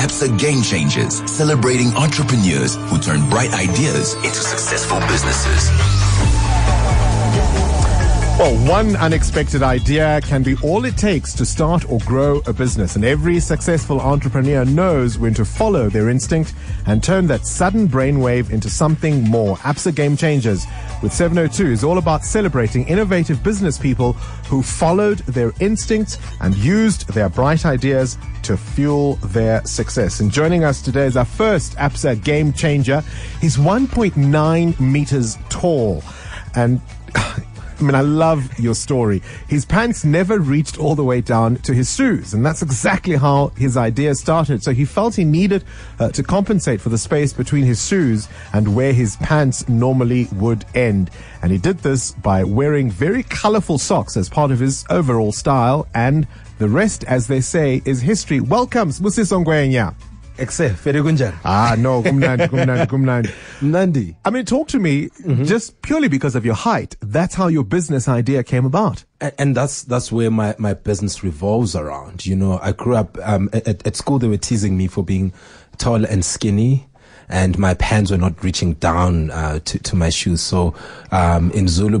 ABSA Game Changers, celebrating entrepreneurs who turn bright ideas into successful businesses. Well, one unexpected idea can be all it takes to start or grow a business. And every successful entrepreneur knows when to follow their instinct and turn that sudden brainwave into something more. ABSA Game Changers with 702 is all about celebrating innovative business people who followed their instincts and used their bright ideas to fuel their success. And joining us today is our first ABSA Game Changer. He's 1.9 meters tall and I mean, I love your story. His pants never reached all the way down to his shoes, and that's exactly how his idea started. So he felt he needed uh, to compensate for the space between his shoes and where his pants normally would end. And he did this by wearing very colorful socks as part of his overall style, and the rest, as they say, is history. Welcome, Sbusiso Ngwenya. Exe, fere kunjani? Ah, no, kumnandi, kumnandi, kumnandi. Mnandi. I mean, talk to me just purely because of your height. That's how your business idea came about. And, and that's that's where my, my business revolves around. You know, I grew up um, at, at school. They were teasing me for being tall and skinny, and my pants were not reaching down uh, to to my shoes. So um, in Zulu,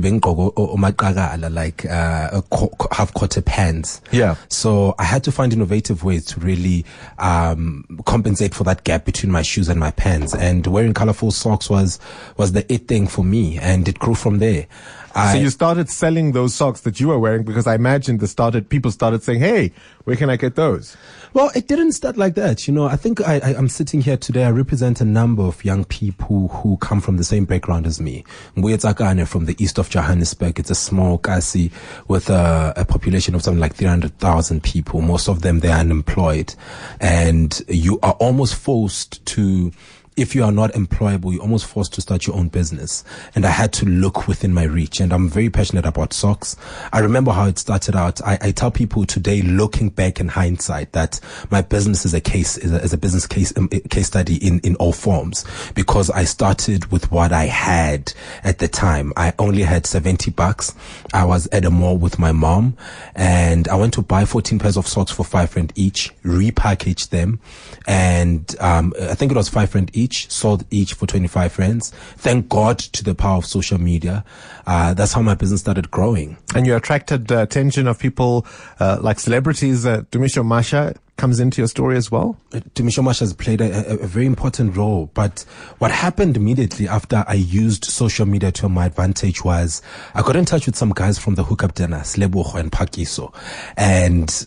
like uh, a co- co- half quarter pants. Yeah. So I had to find innovative ways to really um, compensate for that gap between my shoes and my pants. And wearing colorful socks was was the it thing for me, and it grew from there. I, So you started selling those socks that you were wearing because I imagine the started people started saying, "Hey, where can I get those?" Well, it didn't start like that. You know, I think I, I, I'm sitting here today. I represent a number of young people who come from the same background as me. Mbuyetsakane from the east of Johannesburg. It's a small kasi with a, a population of something like 300,000 people. Most of them, they're unemployed. And you are almost forced to if you are not employable, you're almost forced to start your own business. And I had to look within my reach. And I'm very passionate about socks. I remember how it started out. I, I tell people today, looking back in hindsight, that my business is a case, is a, is a business case, um, case study in, in all forms because I started with what I had at the time. I only had 70 bucks. I was at a mall with my mom and I went to buy 14 pairs of socks for five rand each, repackage them. And, um, I think it was five rand each, sold each for 25 rands. Thank God to the power of social media. Uh, that's how my business started growing. And you attracted the attention of people uh, like celebrities. Uh, Tumisho Masha comes into your story as well. Tumisho Masha has played a, a, a very important role. But what happened immediately after I used social media to my advantage was I got in touch with some guys from the hookup dinner, Sleboho and Pakiso. And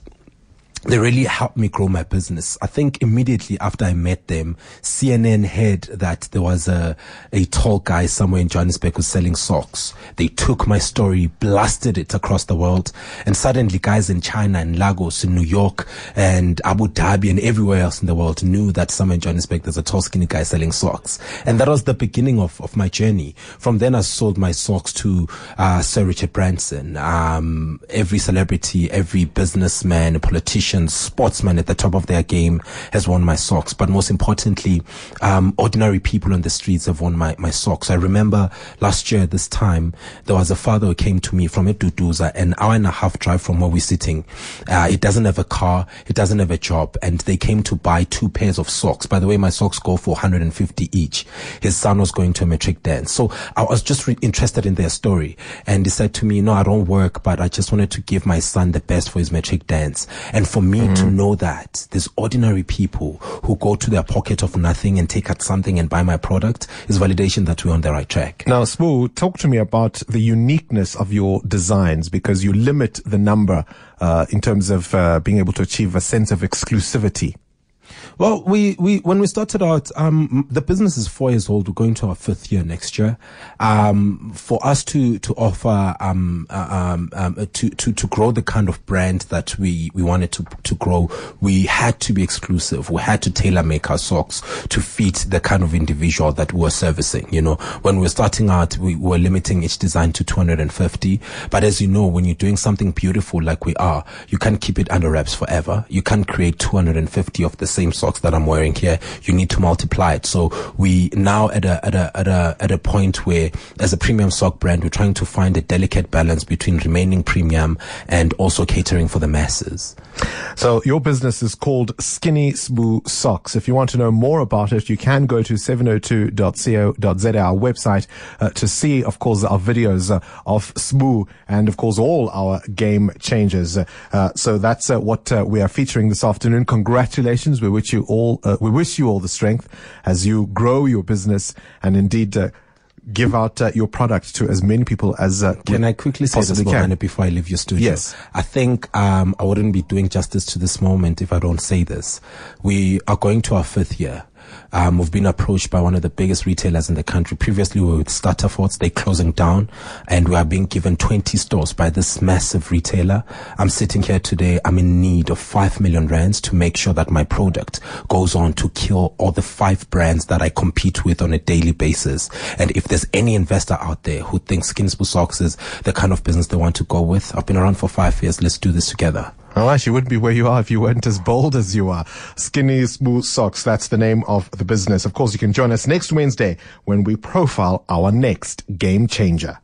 they really helped me grow my business. I think immediately after I met them, CNN heard that there was a, a tall guy somewhere in Johannesburg who's selling socks. They took my story, blasted it across the world, and suddenly guys in China and Lagos, in New York, and Abu Dhabi, and everywhere else in the world knew that somewhere in Johannesburg there's a tall, skinny guy selling socks. And that was the beginning of, of my journey. From then I sold my socks to uh, Sir Richard Branson, um, every celebrity, every businessman, politician, sportsman at the top of their game has worn my socks. But most importantly, um, ordinary people on the streets have worn my, my socks. I remember last year at this time, there was a father who came to me from Eduduza, an hour and a half drive from where we're sitting. Uh, doesn't have a car, it doesn't have a job, and they came to buy two pairs of socks. By the way, my socks go for 150 each. His son was going to a matric dance. So I was just re- interested in their story. And he said to me, no, I don't work, but I just wanted to give my son the best for his matric dance. And for me to know that there's ordinary people who go to their pocket of nothing and take out something and buy my product is validation that we're on the right track. Now, Sbu, talk to me about the uniqueness of your designs because you limit the number uh, in terms of uh, being able to achieve a sense of exclusivity. Well, we, we when we started out, um, the business is four years old. We're going to our fifth year next year. Um, for us to to offer um, uh, um, um, uh, to to to grow the kind of brand that we we wanted to to grow, we had to be exclusive. We had to tailor make our socks to fit the kind of individual that we were servicing. You know, when we were starting out, we were limiting each design to 250. But as you know, when you're doing something beautiful like we are, you can't keep it under wraps forever. You can't create 250 of the same socks that I'm wearing here, you need to multiply it. So we now at a, at a, at a, at a point where as a premium sock brand, we're trying to find a delicate balance between remaining premium and also catering for the masses. So your business is called Skinny Sbu Socks. If you want to know more about it, you can go to 702.co.za, our website, uh, to see, of course, our videos uh, of Smoo and, of course, all our game changers. Uh, so that's uh, what uh, we are featuring this afternoon. Congratulations. We wish you all, uh, we wish you all the strength as you grow your business and indeed give out uh, your product to as many people as uh, can I quickly say this before I leave your studio? Yes, I think um, I wouldn't be doing justice to this moment if I don't say this. We are going to our fifth year. Um, we've been approached by one of the biggest retailers in the country. Previously, we were with Stuttafords. They're closing down and we are being given 20 stores by this massive retailer. I'm sitting here today. I'm in need of 5 million rands to make sure that my product goes on to kill all the five brands that I compete with on a daily basis. And if there's any investor out there who thinks Skinny Sbu Socks is the kind of business they want to go with, I've been around for five years. Let's do this together. Well, you wouldn't be where you are if you weren't as bold as you are. Skinny Sbu Socks, that's the name of the business. Of course, you can join us next Wednesday when we profile our next game changer.